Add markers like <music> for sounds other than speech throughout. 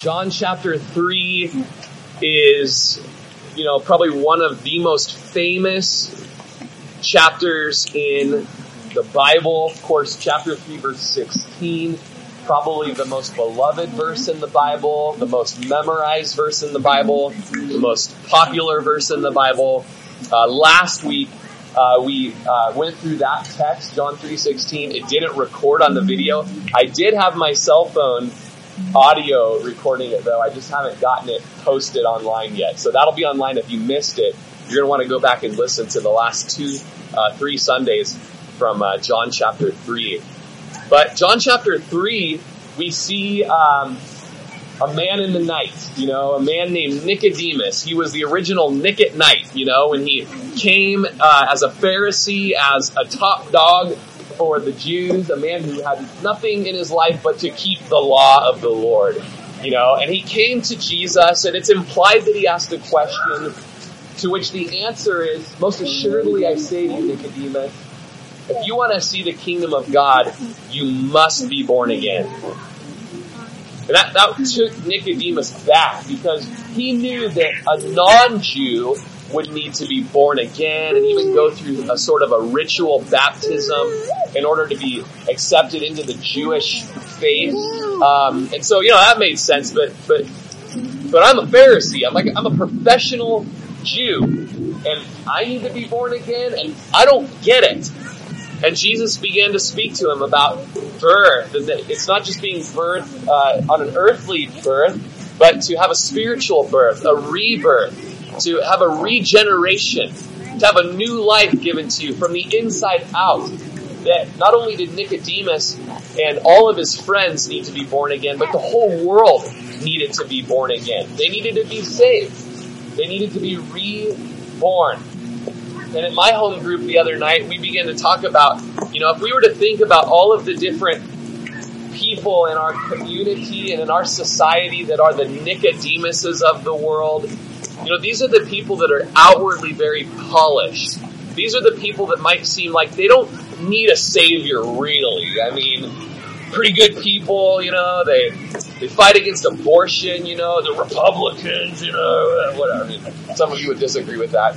John chapter 3 is, you know, probably one of the most famous chapters in the Bible. Of course, chapter 3 verse 16, probably the most beloved verse in the Bible, the most memorized verse in the Bible, the most popular verse in the Bible. Uh, last week, uh, we uh, went through that text, John 3.16. It didn't record on the video. I did have my cell phone audio recording it though. I just haven't gotten it posted online yet. So that'll be online if you missed it. You're going to want to go back and listen to the last two, uh, three Sundays from uh, John chapter 3. But John chapter 3, we see um, a man in the night, you know, a man named Nicodemus. He was the original Nick at night, you know, and he came uh, as a Pharisee, as a top dog for the Jews, a man who had nothing in his life but to keep the law of the Lord. You know, and he came to Jesus and it's implied that he asked a question to which the answer is, most assuredly I say to you, Nicodemus, if you want to see the kingdom of God, you must be born again. And that, that took Nicodemus back because he knew that a non-Jew would need to be born again and even go through a sort of a ritual baptism in order to be accepted into the Jewish faith. Um, and so, you know, that made sense, but, but, but I'm a Pharisee. I'm like, I'm a professional Jew and I need to be born again and I don't get it. And Jesus began to speak to him about birth, it's not just being birthed uh, on an earthly birth, but to have a spiritual birth, a rebirth, to have a regeneration, to have a new life given to you from the inside out. That not only did Nicodemus and all of his friends need to be born again, but the whole world needed to be born again. They needed to be saved. They needed to be reborn. And at my home group the other night, we began to talk about, you know, if we were to think about all of the different people in our community and in our society that are the Nicodemuses of the world, you know, these are the people that are outwardly very polished. These are the people that might seem like they don't need a savior really. I mean, pretty good people, you know, they, they fight against abortion, you know, the Republicans, you know, whatever. I mean, some of you would disagree with that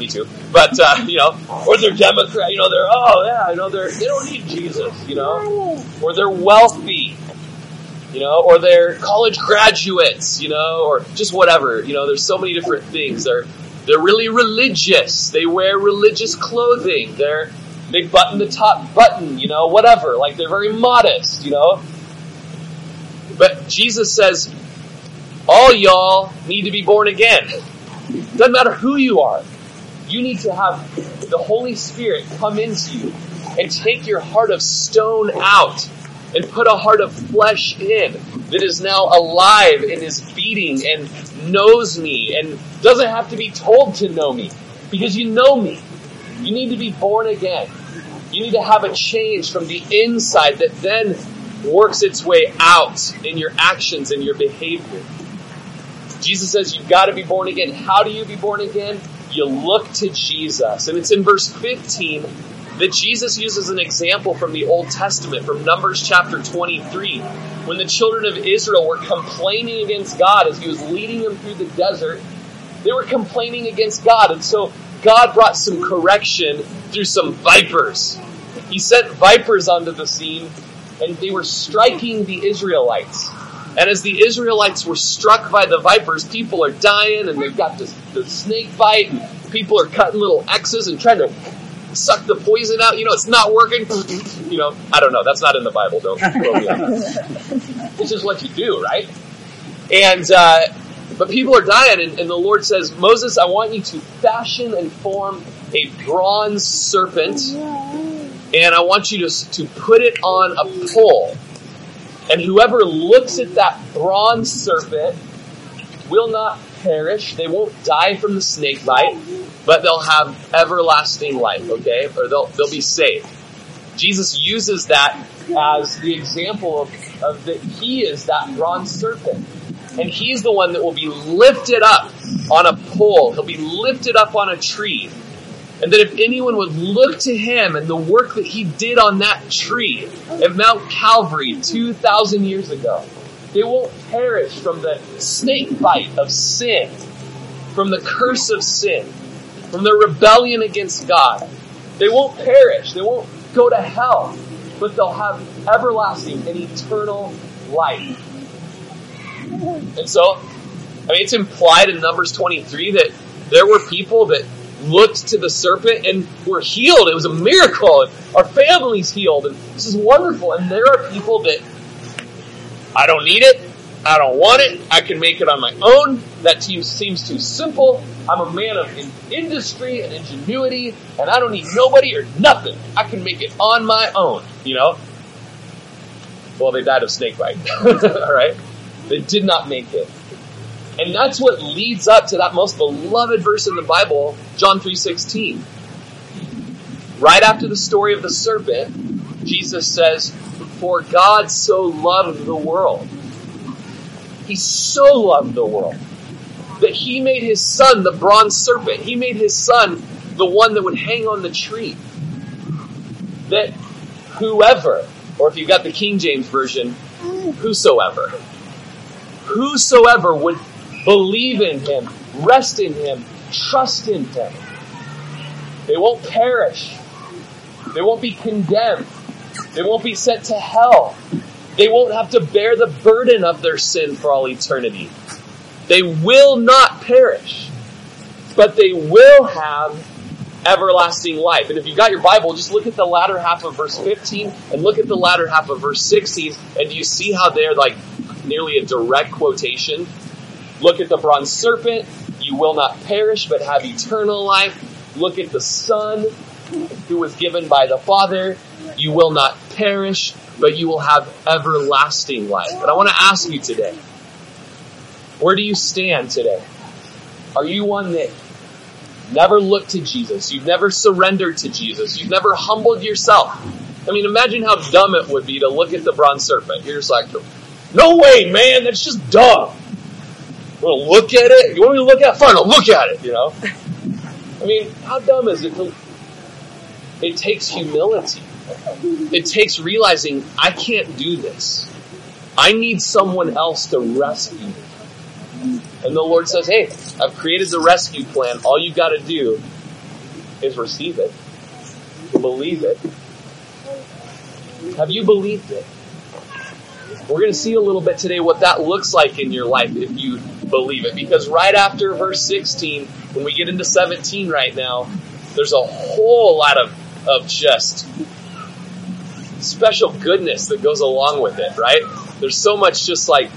me too. But uh, you know, or they're Democrat. You know, they're oh yeah, you know, they're they don't need Jesus. You know, or they're wealthy. You know, or they're college graduates. You know, or just whatever. You know, there's so many different things. They're they're really religious. They wear religious clothing. They're they button the top button. You know, whatever. Like they're very modest. You know. But Jesus says, all y'all need to be born again. Doesn't matter who you are. You need to have the Holy Spirit come into you and take your heart of stone out and put a heart of flesh in that is now alive and is beating and knows me and doesn't have to be told to know me because you know me. You need to be born again. You need to have a change from the inside that then works its way out in your actions and your behavior. Jesus says you've got to be born again. How do you be born again? You look to Jesus. And it's in verse 15 that Jesus uses an example from the Old Testament, from Numbers chapter 23, when the children of Israel were complaining against God as he was leading them through the desert. They were complaining against God. And so God brought some correction through some vipers. He sent vipers onto the scene and they were striking the Israelites. And as the Israelites were struck by the vipers, people are dying and they've got this, the snake bite and people are cutting little X's and trying to suck the poison out. You know, it's not working. You know, I don't know. That's not in the Bible. Don't <laughs> This is what you do, right? And, uh, but people are dying and, and the Lord says, Moses, I want you to fashion and form a bronze serpent and I want you to, to put it on a pole and whoever looks at that bronze serpent will not perish. They won't die from the snake bite, but they'll have everlasting life, okay? Or they'll, they'll be saved. Jesus uses that as the example of, of that he is that bronze serpent. And he's the one that will be lifted up on a pole. He'll be lifted up on a tree. And that if anyone would look to him and the work that he did on that tree at Mount Calvary 2,000 years ago, They won't perish from the snake bite of sin, from the curse of sin, from their rebellion against God. They won't perish. They won't go to hell, but they'll have everlasting and eternal life. And so, I mean, it's implied in Numbers 23 that there were people that looked to the serpent and were healed. It was a miracle. And our family's healed. And this is wonderful. And there are people that I don't need it. I don't want it. I can make it on my own. That seems too simple. I'm a man of industry and ingenuity, and I don't need nobody or nothing. I can make it on my own, you know? Well, they died of snakebite. <laughs> All right? They did not make it. And that's what leads up to that most beloved verse in the Bible, John 3:16. Right after the story of the serpent, Jesus says, "For God so loved the world. He so loved the world that he made his son the bronze serpent. He made his son the one that would hang on the tree. That whoever, or if you've got the King James version, whosoever, whosoever would believe in him, rest in him, trust in him. They won't perish. They won't be condemned. They won't be sent to hell. They won't have to bear the burden of their sin for all eternity. They will not perish, but they will have everlasting life. And if you've got your Bible, just look at the latter half of verse 15 and look at the latter half of verse 16, and do you see how they're like nearly a direct quotation Look at the bronze serpent. You will not perish, but have eternal life. Look at the Son who was given by the Father. You will not perish, but you will have everlasting life. But I want to ask you today, where do you stand today? Are you one that never looked to Jesus? You've never surrendered to Jesus? You've never humbled yourself? I mean, imagine how dumb it would be to look at the bronze serpent. You're just like, no way, man, that's just dumb. You want to look at it? You want me to look at it? Fine, I'll look at it, you know? I mean, how dumb is it to, it takes humility. It takes realizing I can't do this. I need someone else to rescue me. And the Lord says, hey, I've created the rescue plan. All you've gotta do is receive it. Believe it. Have you believed it? We're going to see a little bit today what that looks like in your life if you believe it. Because right after verse 16, when we get into 17 right now, there's a whole lot of, of just special goodness that goes along with it, right? There's so much just like,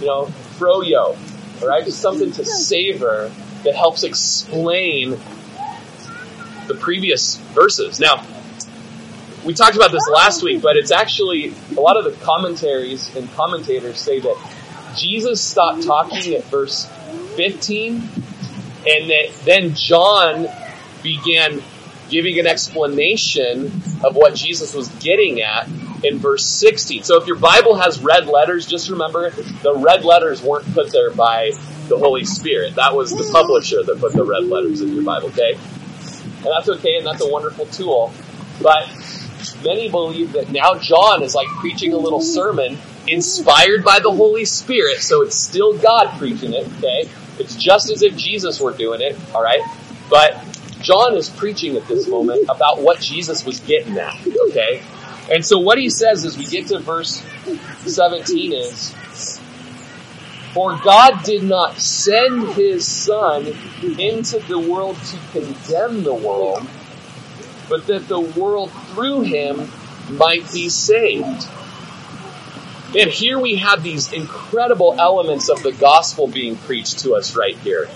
you know, froyo, right? Just something to savor that helps explain the previous verses. Now, we talked about this last week, but it's actually a lot of the commentaries and commentators say that Jesus stopped talking at verse 15 and that then John began giving an explanation of what Jesus was getting at in verse 16. So if your Bible has red letters, just remember the red letters weren't put there by the Holy Spirit. That was the publisher that put the red letters in your Bible, okay? And that's okay and that's a wonderful tool. But many believe that now John is like preaching a little sermon inspired by the Holy Spirit, so it's still God preaching it, okay? It's just as if Jesus were doing it, alright? But John is preaching at this moment about what Jesus was getting at, okay? And so what he says as we get to verse 17 is, For God did not send his son into the world to condemn the world, but that the world through him might be saved. And here we have these incredible elements of the gospel being preached to us right here.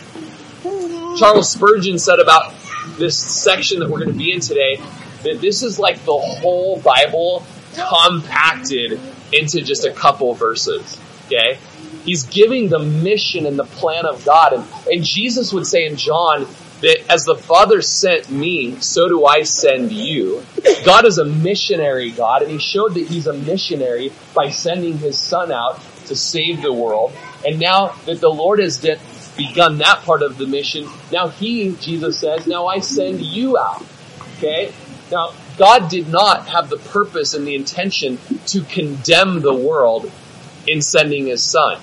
Charles Spurgeon said about this section that we're going to be in today that this is like the whole Bible compacted into just a couple verses. Okay? He's giving the mission and the plan of God. And, and Jesus would say in John that as the Father sent me, so do I send you. God is a missionary God, and He showed that He's a missionary by sending His Son out to save the world. And now that the Lord has de- begun that part of the mission, now He, Jesus says, now I send you out. Okay? Now, God did not have the purpose and the intention to condemn the world in sending his son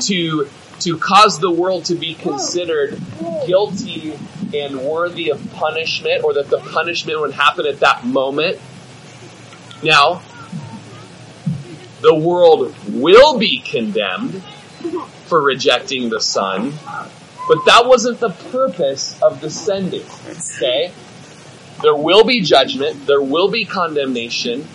to to cause the world to be considered guilty and worthy of punishment or that the punishment would happen at that moment. Now, the world will be condemned for rejecting the son, but that wasn't the purpose of the sending. Okay? There will be judgment, there will be condemnation.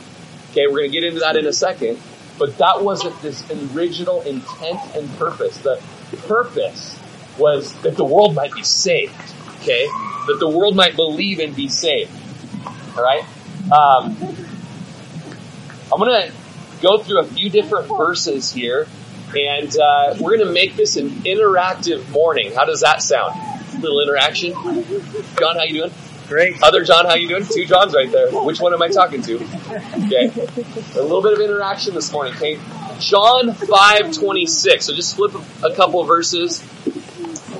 Okay, we're going to get into that in a second. But that wasn't this original intent and purpose. The purpose was that the world might be saved. Okay? That the world might believe and be saved. Alright? Um, I'm gonna go through a few different verses here and uh, we're going to make this an interactive morning. How does that sound? A little interaction. John, how you doing? Great. Other John, how you doing? Two Johns right there. Which one am I talking to? Okay. A little bit of interaction this morning, okay? John 5:26. So just flip a couple of verses.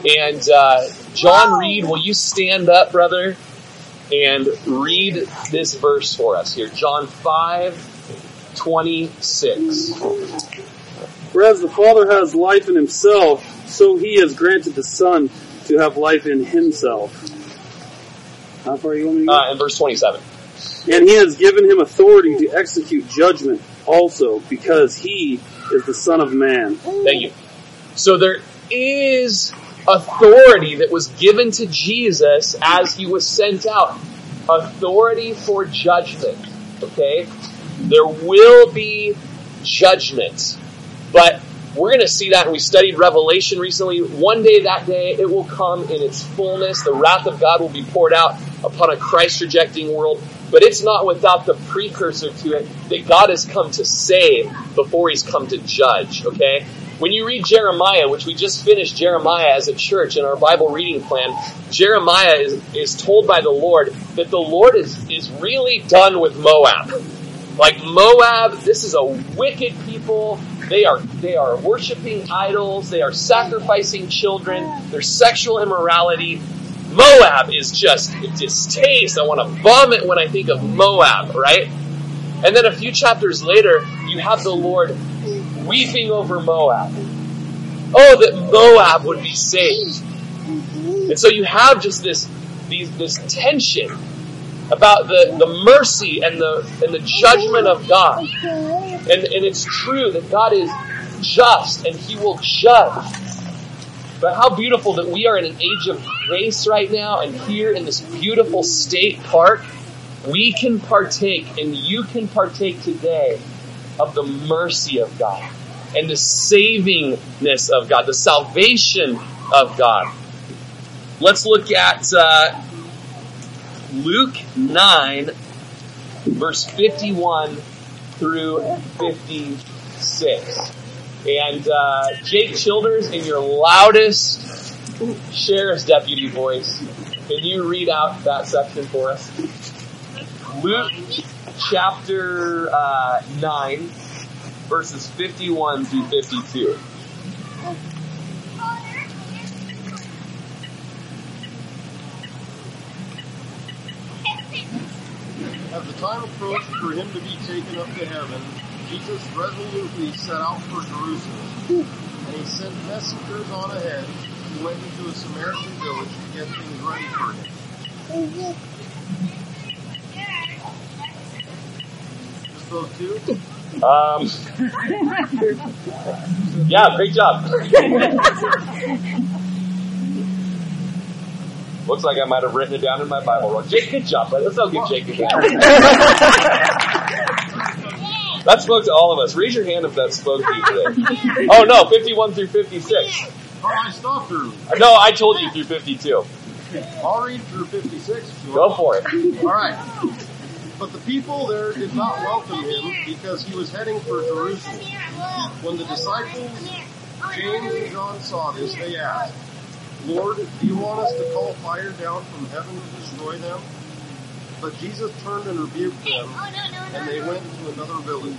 And uh, John Reed, will you stand up, brother, and read this verse for us here? John 5:26. Whereas the Father has life in himself, so he has granted the Son to have life in himself. How far you want me to go? Uh, and verse 27. And he has given him authority to execute judgment also, because he is the Son of Man. Thank you. So there is authority that was given to Jesus as he was sent out. Authority for judgment. Okay? There will be judgment. But we're going to see that, and we studied Revelation recently. One day, that day, it will come in its fullness. The wrath of God will be poured out upon a Christ rejecting world. But it's not without the precursor to it that God has come to save before he's come to judge, okay? When you read Jeremiah, which we just finished Jeremiah as a church in our Bible reading plan, Jeremiah is, is told by the Lord that the Lord is, is really done with Moab. Like Moab, this is a wicked people. They are, they are worshiping idols. They are sacrificing children. There's sexual immorality. Moab is just distaste. I want to vomit when I think of Moab, right? And then a few chapters later, you have the Lord weeping over Moab. Oh, that Moab would be saved. And so you have just this, these, this tension about the, the mercy and the, and the judgment of God. And, and it's true that God is just and He will judge. But how beautiful that we are in an age of grace right now and here in this beautiful state park, we can partake and you can partake today of the mercy of God and the savingness of God, the salvation of God. Let's look at uh, Luke 9, verse 51 through 56. And uh, Jake Childers, in your loudest sheriff's deputy voice, can you read out that section for us? Luke chapter uh, 9, verses 51 through 52. As the time approached for him to be taken up to heaven, Jesus resolutely set out for Jerusalem. And he sent messengers on ahead who went into a Samaritan village to get things ready for him. Just those two? Um, <laughs> yeah, great job. <laughs> Looks like I might have written it down in my Bible wrong. Jake, good job, buddy. Let's all give Jake a hand. <laughs> that spoke to all of us. Raise your hand if that spoke to you today. Oh no, 51 through 56. Oh, I stopped through. No, I told you through 52. I'll read through 56 if you Go want. for it. All right. But the people there did not welcome him because he was heading for Jerusalem. When the disciples, James and John saw this, they asked, Lord, do you want us to call fire down from heaven to destroy them? But Jesus turned and rebuked them, and they went to another village.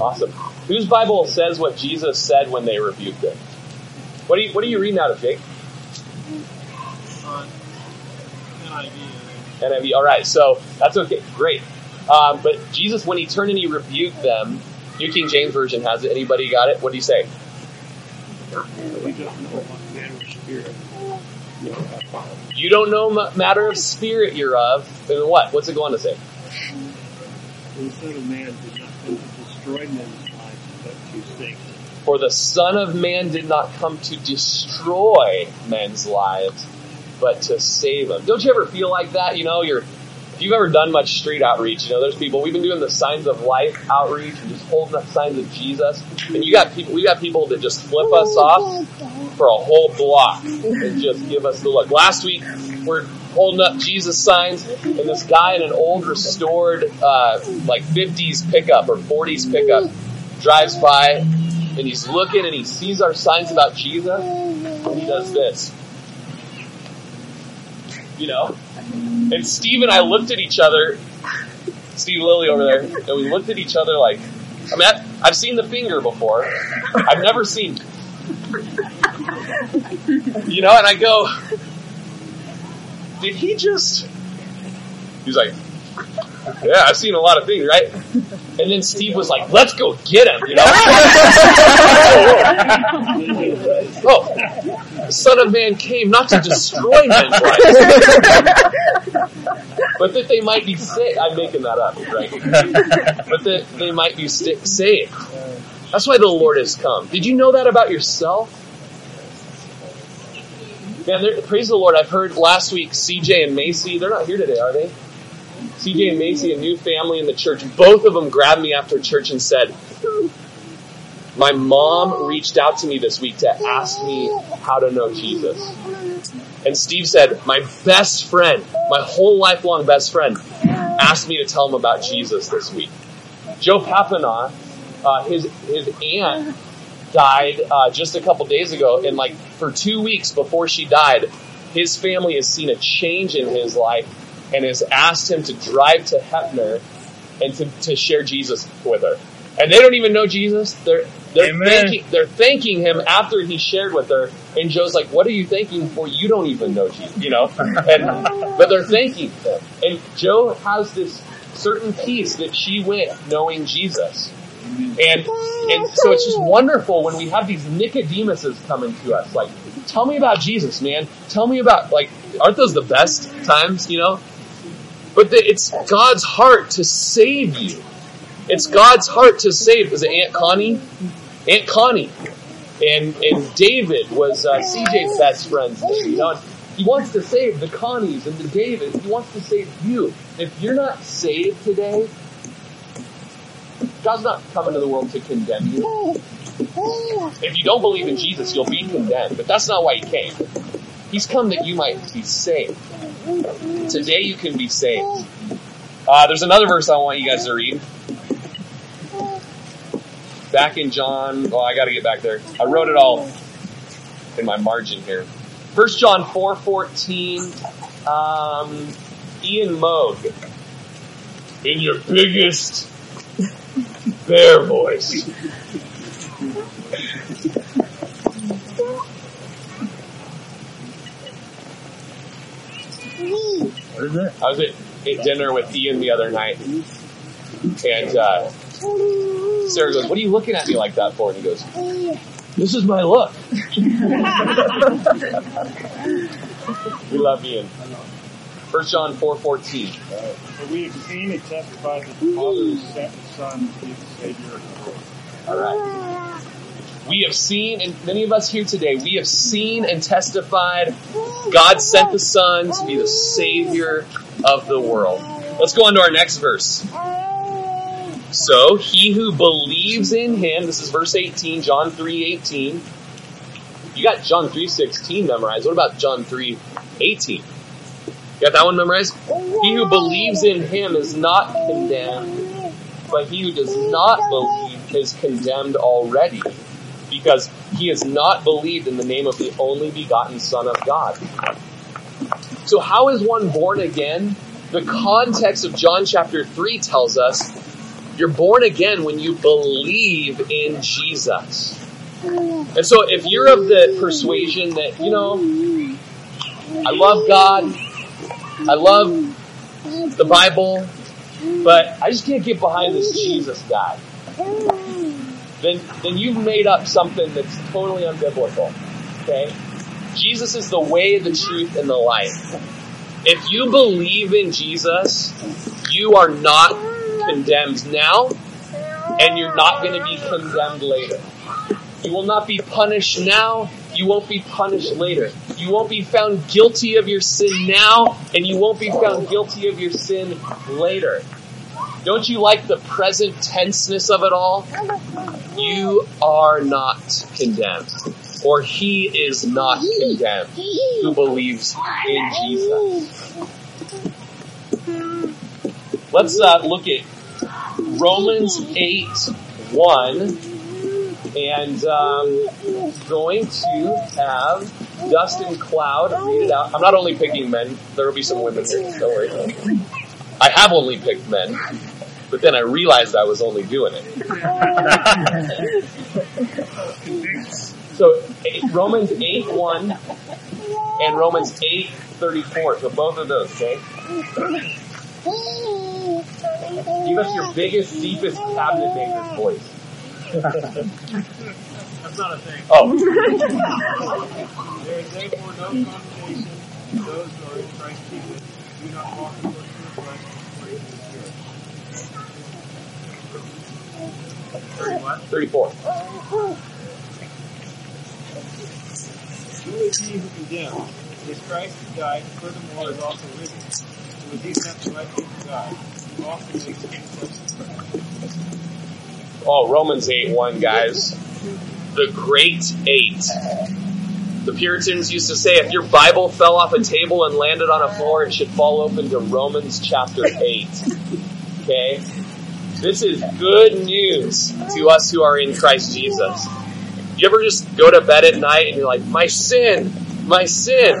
Awesome. Whose Bible says what Jesus said when they rebuked him? What are you, what are you reading out of, Jake? Uh, NIV, NIV. All right, so that's okay. Great. Um, but Jesus, when he turned and he rebuked them, New King James Version has it. Anybody got it? What do you say? We don't know what manner of spirit you're of. You don't know ma- matter of spirit you're of. Then what? What's it going to say? The Son of Man did not come to destroy men's lives, but to save. For the Son of Man did not come to destroy men's lives, but to save them. Don't you ever feel like that? You know, you're, you've ever done much street outreach, you know, there's people, we've been doing the signs of life outreach and just holding up signs of Jesus. And you got people, we got people that just flip us off for a whole block and just give us the look. Last week, we're holding up Jesus signs and this guy in an old restored, uh, like 50s pickup or 40s pickup drives by and he's looking and he sees our signs about Jesus and he does this. You know? And Steve and I looked at each other, Steve Lilly over there, and we looked at each other like, I mean, I, I've seen the finger before. I've never seen, you know, and I go, did he just, he's like, yeah, I've seen a lot of things, right? And then Steve was like, let's go get him, you know? <laughs> oh, the Son of Man came not to destroy men's <laughs> lives, but that they might be saved. I'm making that up, right? But that they might be st- saved. That's why the Lord has come. Did you know that about yourself? Man, there- praise the Lord. I've heard last week CJ and Macy, they're not here today, are they? CJ and Macy, a new family in the church, both of them grabbed me after church and said, my mom reached out to me this week to ask me how to know Jesus. And Steve said, my best friend, my whole lifelong best friend, asked me to tell him about Jesus this week. Joe Papanaugh, uh, his, his aunt died, uh, just a couple days ago, and like, for two weeks before she died, his family has seen a change in his life and has asked him to drive to Heppner and to, to share Jesus with her. And they don't even know Jesus. They're they're Amen. thanking they're thanking him after he shared with her. And Joe's like, "What are you thanking for? You don't even know Jesus, you know." And but they're thanking him. And Joe has this certain peace that she went knowing Jesus. And and so it's just wonderful when we have these Nicodemuses coming to us, like, tell me about Jesus, man. Tell me about like, aren't those the best times, you know? But the, it's God's heart to save you. It's God's heart to save. Was it Aunt Connie? Aunt Connie. And, and David was uh, CJ's best friend. He wants to save the Connies and the Davids. He wants to save you. If you're not saved today, God's not coming to the world to condemn you. If you don't believe in Jesus, you'll be condemned. But that's not why he came. He's come that you might be saved. Today you can be saved. Uh, there's another verse I want you guys to read. Back in John, well, I got to get back there. I wrote it all in my margin here. First John four fourteen. Um, Ian Moog, in your biggest bear voice. What is it? I was at, at dinner with Ian the other night, and uh, Sarah goes, "What are you looking at me like that for?" And he goes, "This is my look." we love Ian. First John four fourteen. For we have seen and testified that the Father has sent the Son to be the Savior of the world. All right. We have seen, and many of us here today, we have seen and testified God sent the Son to be the Savior of the world. Let's go on to our next verse. So he who believes in him, this is verse 18, John 3, 18. You got John 3, 16 memorized. What about John 3, 18? You got that one memorized? He who believes in him is not condemned, but he who does not believe is condemned already, because he has not believed in the name of the only begotten Son of God. So how is one born again? The context of John chapter 3 tells us you're born again when you believe in Jesus. And so if you're of the persuasion that, you know, I love God, I love the Bible, but I just can't get behind this Jesus guy. then, then you've made up something that's totally unbiblical. Okay? Jesus is the way, the truth, and the life. If you believe in Jesus, you are not condemned now, and you're not going to be condemned later. You will not be punished now, you won't be punished later. You won't be found guilty of your sin now, and you won't be found guilty of your sin later. Don't you like the present tenseness of it all? You are not condemned. Or he is not condemned who believes in Jesus. Let's uh, look at Romans 8 1 and um, going to have Dustin Cloud read it out. I'm not only picking men, there will be some women here, don't worry. I have only picked men, but then I realized I was only doing it. <laughs> so Romans 8 1 and Romans 8 34. So both of those, okay? Give us your biggest, deepest cabinet maker's voice. That's not a thing. Oh. There is therefore <laughs> no condemnation to those who are in Christ Jesus, do not walk according to the flesh, but according to the Spirit. Thirty 34. Who is he who condemns? It is Christ who died, furthermore is also risen. Who is even at the right hand of God, Oh, Romans 8 1, guys. The great eight. The Puritans used to say if your Bible fell off a table and landed on a floor, it should fall open to Romans chapter 8. Okay? This is good news to us who are in Christ Jesus. You ever just go to bed at night and you're like, my sin, my sin,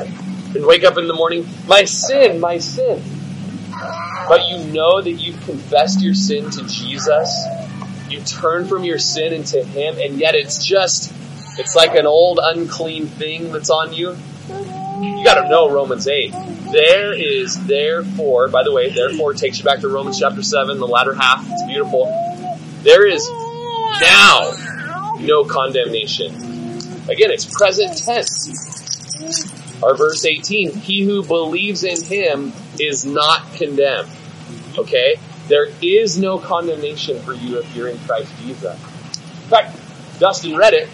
and wake up in the morning, my sin, my sin. But you know that you've confessed your sin to Jesus you turn from your sin into Him, and yet it's just, it's like an old unclean thing that's on you. You gotta know Romans 8. There is therefore, by the way, therefore takes you back to Romans chapter 7, the latter half. It's beautiful. There is now no condemnation. Again, it's present tense. Our verse 18, he who believes in him is not condemned. Okay? There is no condemnation for you if you're in Christ Jesus. In fact, Dustin read it.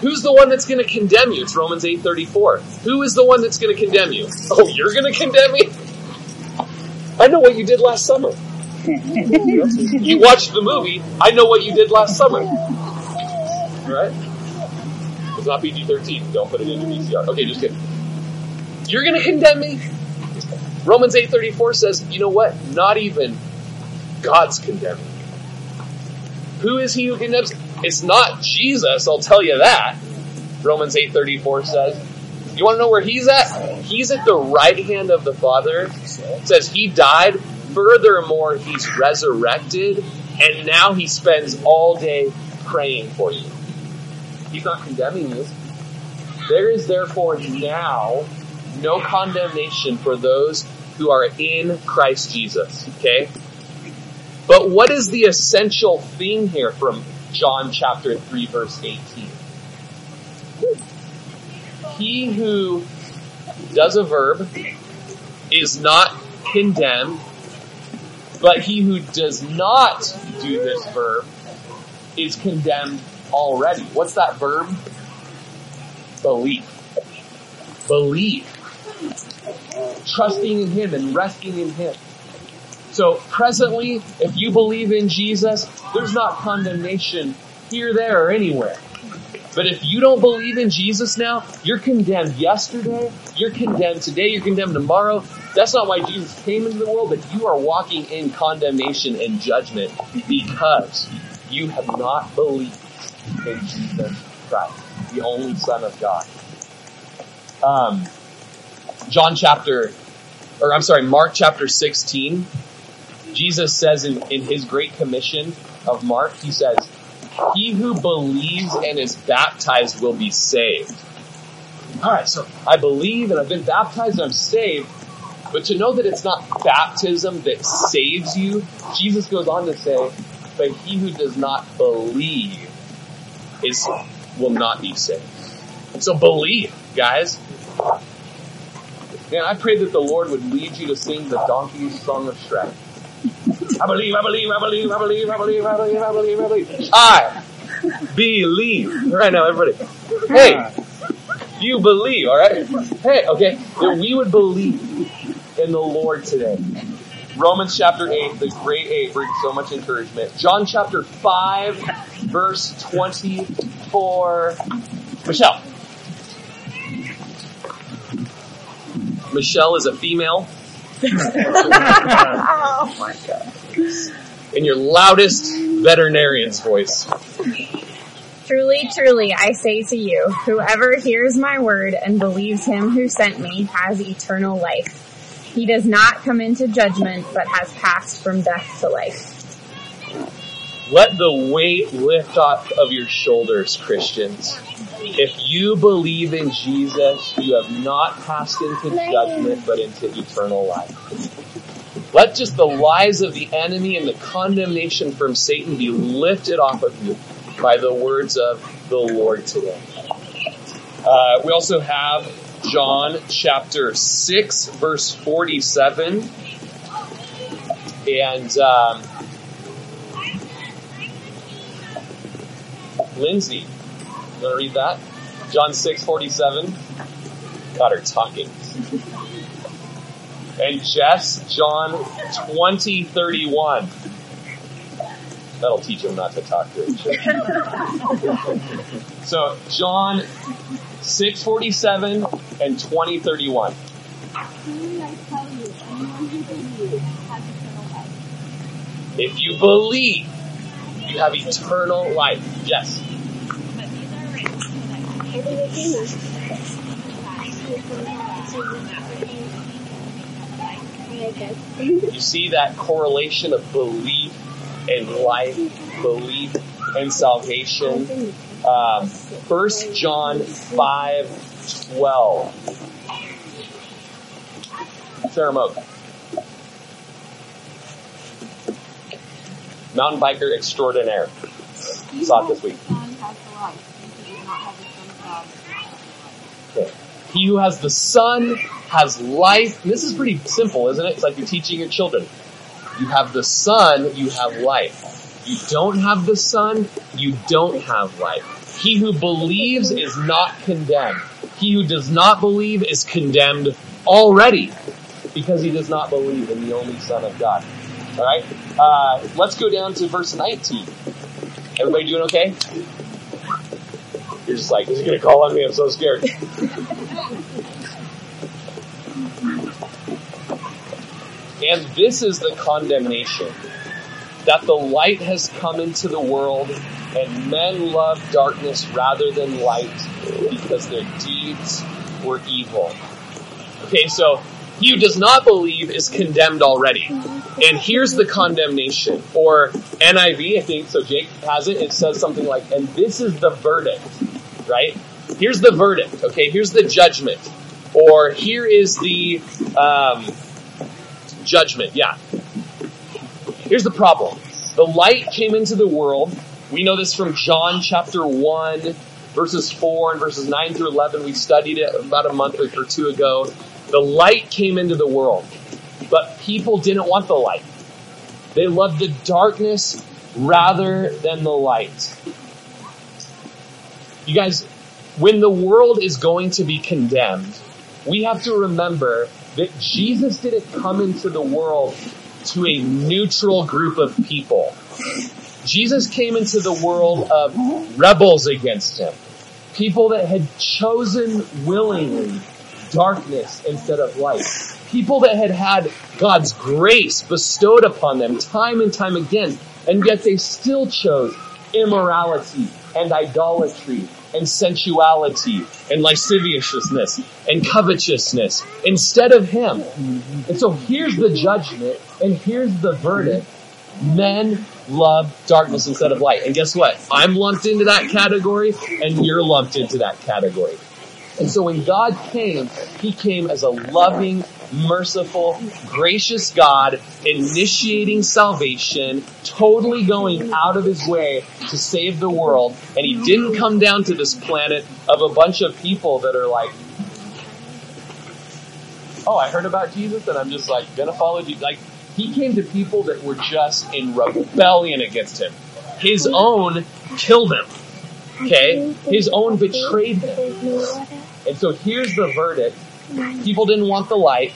Who's the one that's going to condemn you? It's Romans 8:34. Who is the one that's going to condemn you? Oh, you're going to condemn me? I know what you did last summer. you watched the movie. I know what you did last summer. Right? It's not PG-13. Don't put it into VCR. Okay, just kidding. You're going to condemn me? Romans 8:34 says, "You know what? Not even God's condemning Who is he who condemns? It's not Jesus, I'll tell you that. Romans 8.34 says. You want to know where he's at? He's at the right hand of the Father. It says he died. Furthermore, he's resurrected. And now he spends all day praying for you. He's not condemning you. There is therefore now no condemnation for those who are in Christ Jesus. Okay? But what is the essential theme here from John chapter 3 verse 18? He who does a verb is not condemned, but he who does not do this verb is condemned already. What's that verb? Belief. Believe. Trusting in Him and resting in Him. So presently, if you believe in Jesus, there's not condemnation here, there, or anywhere. But if you don't believe in Jesus now, you're condemned yesterday, you're condemned today, you're condemned tomorrow. That's not why Jesus came into the world, but you are walking in condemnation and judgment because you have not believed in Jesus Christ, the only Son of God. Um, John chapter, or I'm sorry, Mark chapter 16, Jesus says in, in his great commission of Mark, he says, he who believes and is baptized will be saved. Alright, so I believe and I've been baptized and I'm saved, but to know that it's not baptism that saves you, Jesus goes on to say, but he who does not believe is will not be saved. So believe, guys. Man, I pray that the Lord would lead you to sing the donkey's song of Shrek. I believe, I believe, I believe, I believe, I believe, I believe, I believe, I believe. I believe. Right now, everybody. Hey, you believe, alright? Hey, okay, that we would believe in the Lord today. Romans chapter 8, the great 8 brings so much encouragement. John chapter 5, verse 24. Michelle. Michelle is a female. <laughs> oh my god. In your loudest veterinarian's voice. Truly, truly, I say to you, whoever hears my word and believes him who sent me has eternal life. He does not come into judgment, but has passed from death to life. Let the weight lift off of your shoulders, Christians. If you believe in Jesus, you have not passed into judgment, but into eternal life. Let just the lies of the enemy and the condemnation from Satan be lifted off of you by the words of the Lord today. Uh, we also have John chapter 6 verse 47. And, um, Lindsay, you want to read that? John 6 47. Got her talking. And Jess, John 20 31. That'll teach him not to talk to each other. so John 647 and 2031. If you believe, you have eternal life. Yes. You see that correlation of belief and life, belief and salvation. Um, 1 John 5, 12. Sarah Moak. Mountain biker extraordinaire. Saw it this week. Okay. He who has the Son has life. And this is pretty simple, isn't it? It's like you're teaching your children. You have the Son, you have life. You don't have the Son, you don't have life. He who believes is not condemned. He who does not believe is condemned already because he does not believe in the only Son of God. Alright? Uh, let's go down to verse 19. Everybody doing okay? You're just like, is he gonna call on me? I'm so scared. <laughs> And this is the condemnation that the light has come into the world and men love darkness rather than light because their deeds were evil. Okay, so he who does not believe is condemned already. And here's the condemnation. Or NIV, I think, so Jake has it, it says something like, and this is the verdict, right? Here's the verdict, okay? Here's the judgment. Or here is the, um, judgment, yeah. Here's the problem. The light came into the world. We know this from John chapter 1, verses 4 and verses 9 through 11. We studied it about a month or two ago. The light came into the world, but people didn't want the light. They loved the darkness rather than the light. You guys, when the world is going to be condemned, we have to remember that Jesus didn't come into the world to a neutral group of people. Jesus came into the world of rebels against him. People that had chosen willingly darkness instead of light. People that had had God's grace bestowed upon them time and time again, and yet they still chose immorality and idolatry and sensuality and lasciviousness and covetousness instead of Him. And so here's the judgment and here's the verdict. Men love darkness instead of light. And guess what? I'm lumped into that category and you're lumped into that category. And so when God came, He came as a loving, merciful, gracious God initiating salvation, totally going out of his way to save the world. And he didn't come down to this planet of a bunch of people that are like, oh, I heard about Jesus and I'm just like, gonna follow you. Like, he came to people that were just in rebellion against him. His own killed him. Okay? His own betrayed him. And so here's the verdict. People didn't want the light.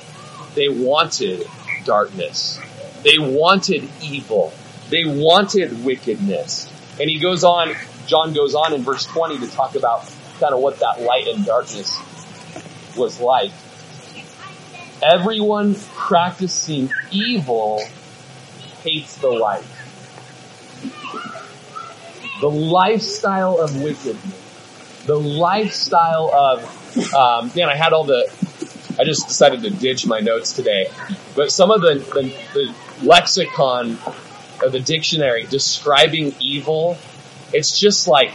They wanted darkness. They wanted evil. They wanted wickedness. And he goes on, John goes on in verse 20 to talk about kind of what that light and darkness was like. Everyone practicing evil hates the light. The lifestyle of wickedness. The lifestyle of, um, man, I had all the, I just decided to ditch my notes today. But some of the, the, the lexicon of the dictionary describing evil, it's just like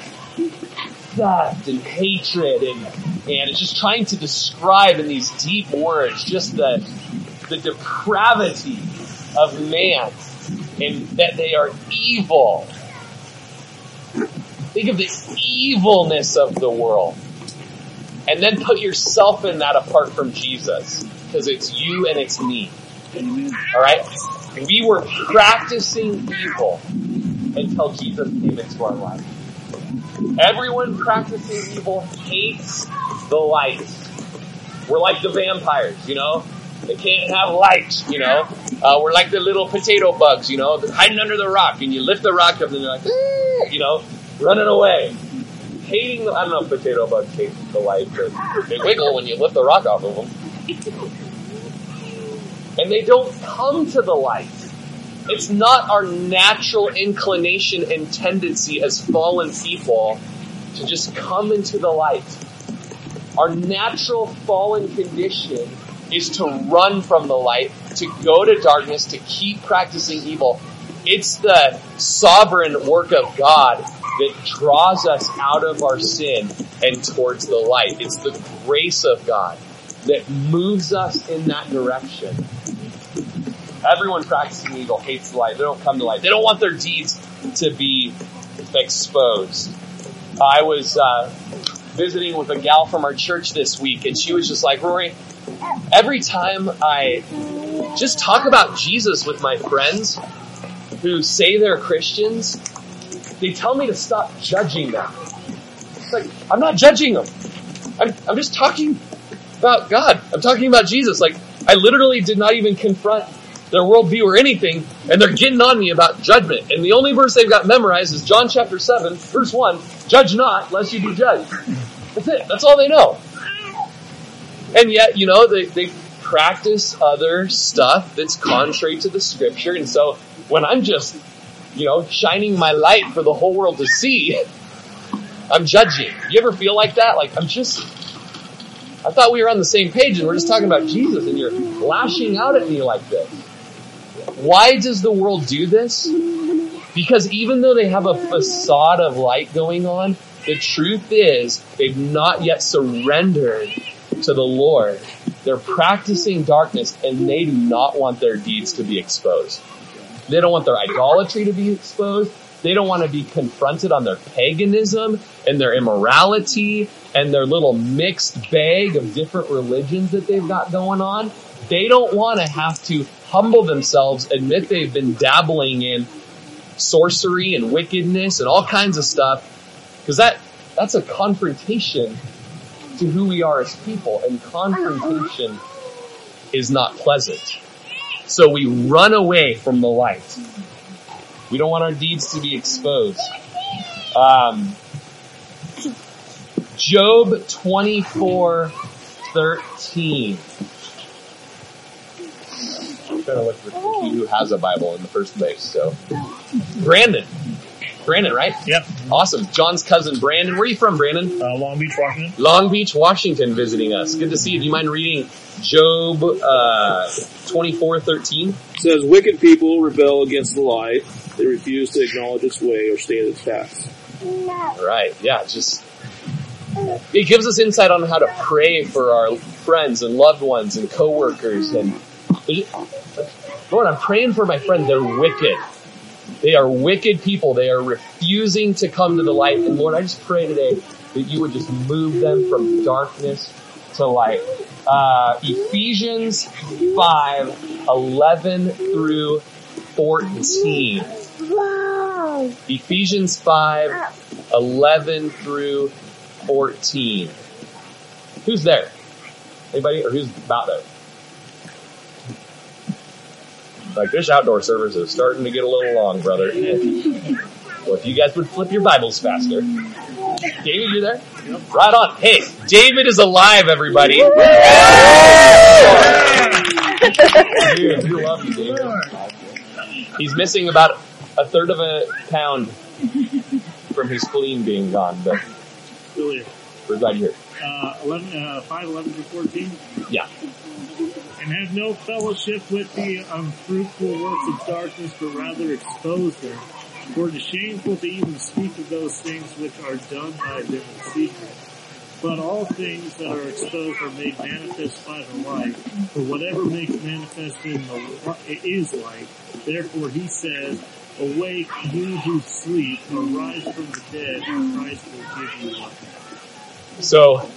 theft and hatred and, and it's just trying to describe in these deep words just the, the depravity of man and that they are evil. Think of the evilness of the world. And then put yourself in that apart from Jesus. Because it's you and it's me. Alright? We were practicing evil until Jesus came into our life. Everyone practicing evil hates the light. We're like the vampires, you know? They can't have light, you know? Uh, we're like the little potato bugs, you know? They're hiding under the rock and you lift the rock up and they're like, "Ah," you know, running away. Hating the, I don't know if potato bugs hate the light, but they wiggle when you lift the rock off of them. And they don't come to the light. It's not our natural inclination and tendency as fallen people to just come into the light. Our natural fallen condition is to run from the light, to go to darkness, to keep practicing evil. It's the sovereign work of God that draws us out of our sin and towards the light. It's the grace of God that moves us in that direction. Everyone practicing evil hates the light. They don't come to light. They don't want their deeds to be exposed. I was uh, visiting with a gal from our church this week, and she was just like, Rory, every time I just talk about Jesus with my friends who say they're Christians, they tell me to stop judging them. It's like, I'm not judging them. I'm, I'm just talking about God. I'm talking about Jesus. Like, I literally did not even confront their worldview or anything, and they're getting on me about judgment. And the only verse they've got memorized is John chapter 7, verse 1, judge not, lest you be judged. That's it. That's all they know. And yet, you know, they, they practice other stuff that's contrary to the scripture, and so when I'm just, you know, shining my light for the whole world to see, <laughs> I'm judging. You ever feel like that? Like, I'm just, I thought we were on the same page and we're just talking about Jesus and you're lashing out at me like this. Why does the world do this? Because even though they have a facade of light going on, the truth is they've not yet surrendered to the Lord. They're practicing darkness and they do not want their deeds to be exposed. They don't want their idolatry to be exposed. They don't want to be confronted on their paganism and their immorality and their little mixed bag of different religions that they've got going on. They don't want to have to humble themselves, admit they've been dabbling in sorcery and wickedness and all kinds of stuff. Cause that, that's a confrontation to who we are as people and confrontation is not pleasant. So we run away from the light. We don't want our deeds to be exposed. Um, Job 24, 13. I'm trying to look for who has a Bible in the first place. So, Brandon. Brandon, right? Yep. Awesome. John's cousin Brandon. Where are you from, Brandon? Uh, Long Beach, Washington. Long Beach, Washington visiting us. Good to see you. Do you mind reading Job, uh, 24, 13? Says, wicked people rebel against the light. They refuse to acknowledge its way or stand its facts. Right. Yeah. Just It gives us insight on how to pray for our friends and loved ones and coworkers and Lord, I'm praying for my friends. They're wicked. They are wicked people. They are refusing to come to the light. And Lord, I just pray today that you would just move them from darkness to light. Uh, Ephesians 5, 11 through 14. Wow. Ephesians 5, 11 through 14. Who's there? Anybody? Or who's about there? Like this outdoor service is starting to get a little long, brother. Well, if you guys would flip your Bibles faster. David, you there? Right on. Hey, David is alive, everybody. Dude, <laughs> we love you, David. He's missing about a third of a pound from his spleen being gone, but we're glad you're here. Uh, 11, uh, 5, 11 to 14. Yeah. And have no fellowship with the unfruitful works of darkness, but rather expose them. For it is shameful to even speak of those things which are done by them in secret. But all things that are exposed are made manifest by the light. For whatever makes manifest in the li- is light. Therefore he says, Awake, you who sleep, arise from the dead, and Christ will give you life. So,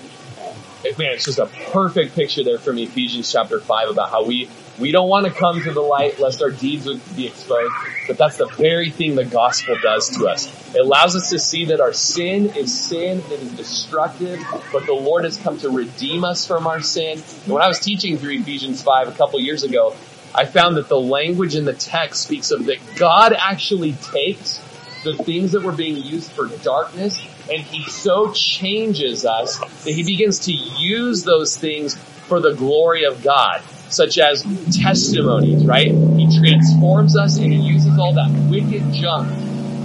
man, it's just a perfect picture there from Ephesians chapter 5 about how we, we don't want to come to the light lest our deeds would be exposed, but that's the very thing the gospel does to us. It allows us to see that our sin is sin, it is destructive, but the Lord has come to redeem us from our sin. And when I was teaching through Ephesians 5 a couple years ago, I found that the language in the text speaks of that God actually takes the things that were being used for darkness and he so changes us that he begins to use those things for the glory of God, such as testimonies, right? He transforms us and he uses all that wicked junk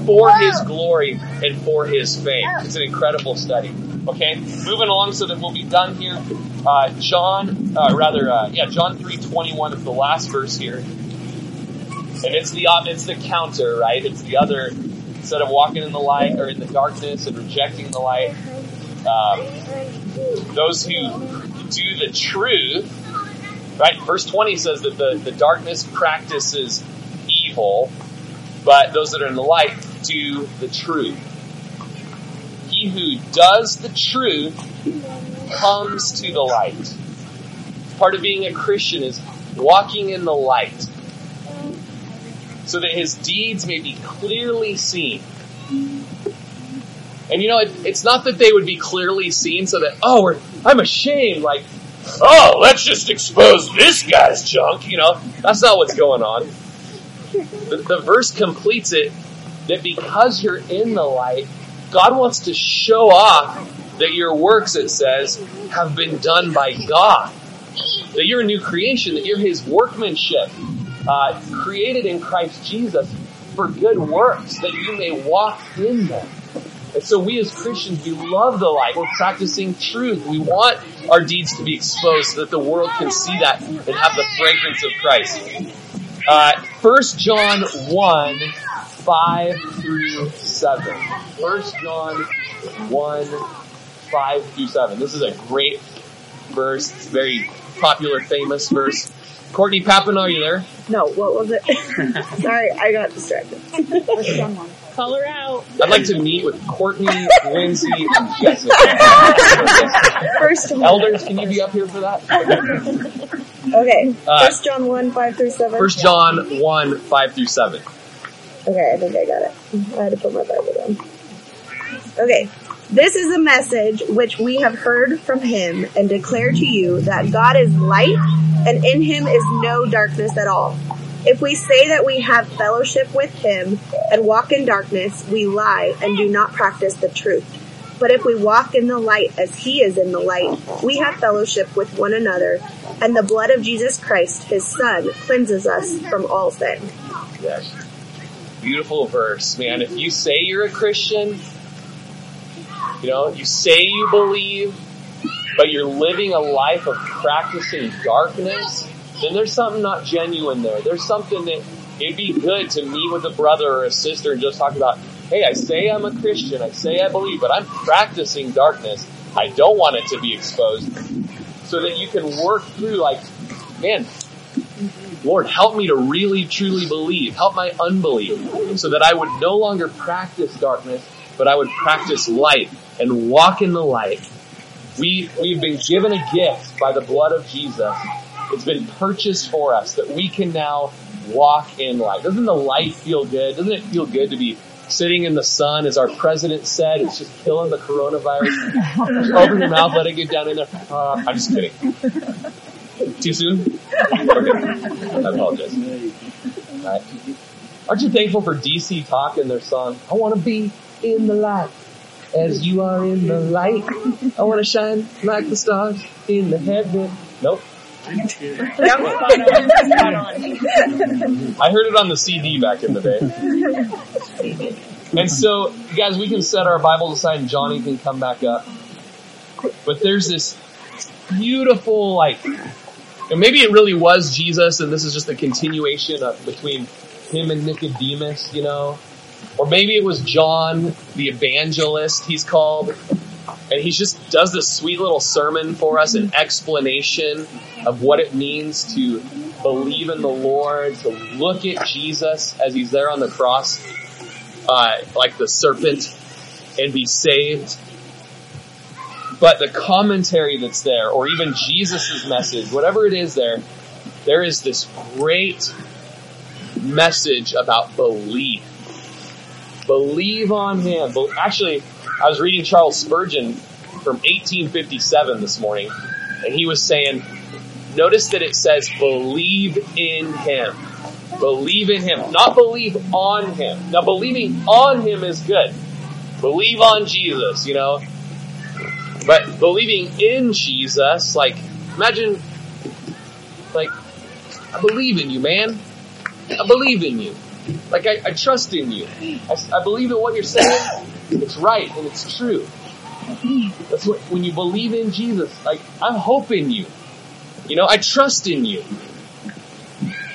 for his glory and for his fame. It's an incredible study. Okay, moving along so that we'll be done here. Uh, John, uh, rather, uh, yeah, John three twenty one is the last verse here, and it's the it's the counter, right? It's the other instead of walking in the light or in the darkness and rejecting the light. Um, those who do the truth, right? Verse twenty says that the the darkness practices evil, but those that are in the light do the truth. He who does the truth comes to the light. Part of being a Christian is walking in the light so that his deeds may be clearly seen. And you know, it, it's not that they would be clearly seen so that, oh, I'm ashamed, like, oh, let's just expose this guy's junk, you know. That's not what's going on. The, the verse completes it that because you're in the light, God wants to show off that your works, it says, have been done by God. That you're a new creation, that you're His workmanship, uh, created in Christ Jesus for good works, that you may walk in them. And so we as Christians, we love the light. We're practicing truth. We want our deeds to be exposed so that the world can see that and have the fragrance of Christ. Uh, 1 John 1, 5 through 7. 1 John 1, 5 through 7. This is a great verse. It's a very popular, famous verse. Courtney Papin, are you there? No, what was it? <laughs> Sorry, I got distracted. Color out. I'd like to meet with Courtney, Lindsay, and Jessica. First one. Elders, can you be up here for that? Okay. Uh, First John 1, 5 through 7. 1 John 1, 5 through 7. Okay, I think I got it. I had to put my Bible down. Okay. This is a message which we have heard from him and declare to you that God is light and in him is no darkness at all. If we say that we have fellowship with him and walk in darkness, we lie and do not practice the truth. But if we walk in the light as he is in the light, we have fellowship with one another, and the blood of Jesus Christ, his son, cleanses us from all sin. Yes. Beautiful verse, man. If you say you're a Christian, you know, you say you believe, but you're living a life of practicing darkness, then there's something not genuine there. There's something that it'd be good to meet with a brother or a sister and just talk about, hey, I say I'm a Christian, I say I believe, but I'm practicing darkness. I don't want it to be exposed so that you can work through like, man, Lord, help me to really truly believe. Help my unbelief so that I would no longer practice darkness, but I would practice light and walk in the light. We, we've been given a gift by the blood of Jesus. It's been purchased for us that we can now walk in light. Doesn't the light feel good? Doesn't it feel good to be sitting in the sun, as our president said, it's just killing the coronavirus. just <laughs> open your mouth, let it get down in there. Uh, I'm just kidding. Too soon? Okay. I apologize. Right. Aren't you thankful for DC Talk and their song, I want to be in the light as you are in the light. I want to shine like the stars in the heaven. Nope. <laughs> I heard it on the CD back in the day. And so, guys, we can set our Bibles aside and Johnny can come back up. But there's this beautiful, like, and maybe it really was Jesus and this is just a continuation of between him and Nicodemus, you know? Or maybe it was John, the evangelist, he's called. And he just does this sweet little sermon for us, an explanation of what it means to believe in the Lord, to look at Jesus as he's there on the cross, uh, like the serpent, and be saved. But the commentary that's there, or even Jesus' message, whatever it is there, there is this great message about belief. Believe on Him. Actually, I was reading Charles Spurgeon from 1857 this morning, and he was saying, notice that it says believe in Him. Believe in Him, not believe on Him. Now believing on Him is good. Believe on Jesus, you know. But believing in Jesus, like, imagine, like, I believe in you, man. I believe in you. Like, I, I trust in you. I, I believe in what you're saying. It's right and it's true. That's what, when you believe in Jesus, like, I'm hoping you. You know, I trust in you.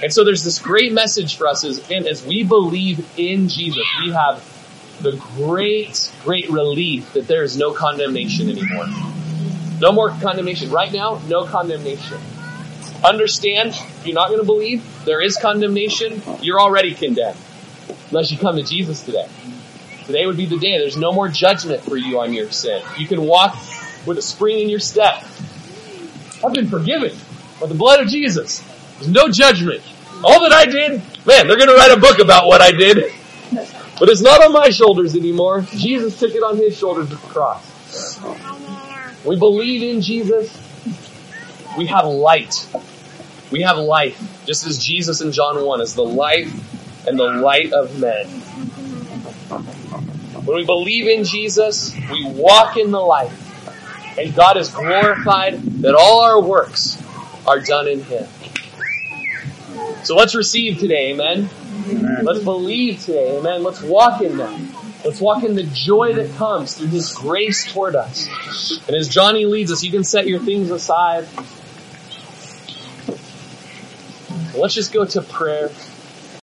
And so there's this great message for us as, and as we believe in Jesus, we have the great, great relief that there is no condemnation anymore. No more condemnation. Right now, no condemnation. Understand, if you're not going to believe, there is condemnation, you're already condemned. Unless you come to Jesus today. Today would be the day. There's no more judgment for you on your sin. You can walk with a spring in your step. I've been forgiven by the blood of Jesus. There's no judgment. All that I did, man, they're gonna write a book about what I did. But it's not on my shoulders anymore. Jesus took it on his shoulders at the cross. We believe in Jesus. We have light. We have life. Just as Jesus in John 1 is the life and the light of men. When we believe in Jesus, we walk in the light. And God is glorified that all our works are done in Him. So let's receive today, amen. amen. Let's believe today, amen. Let's walk in that. Let's walk in the joy that comes through His grace toward us. And as Johnny leads us, you can set your things aside. Let's just go to prayer.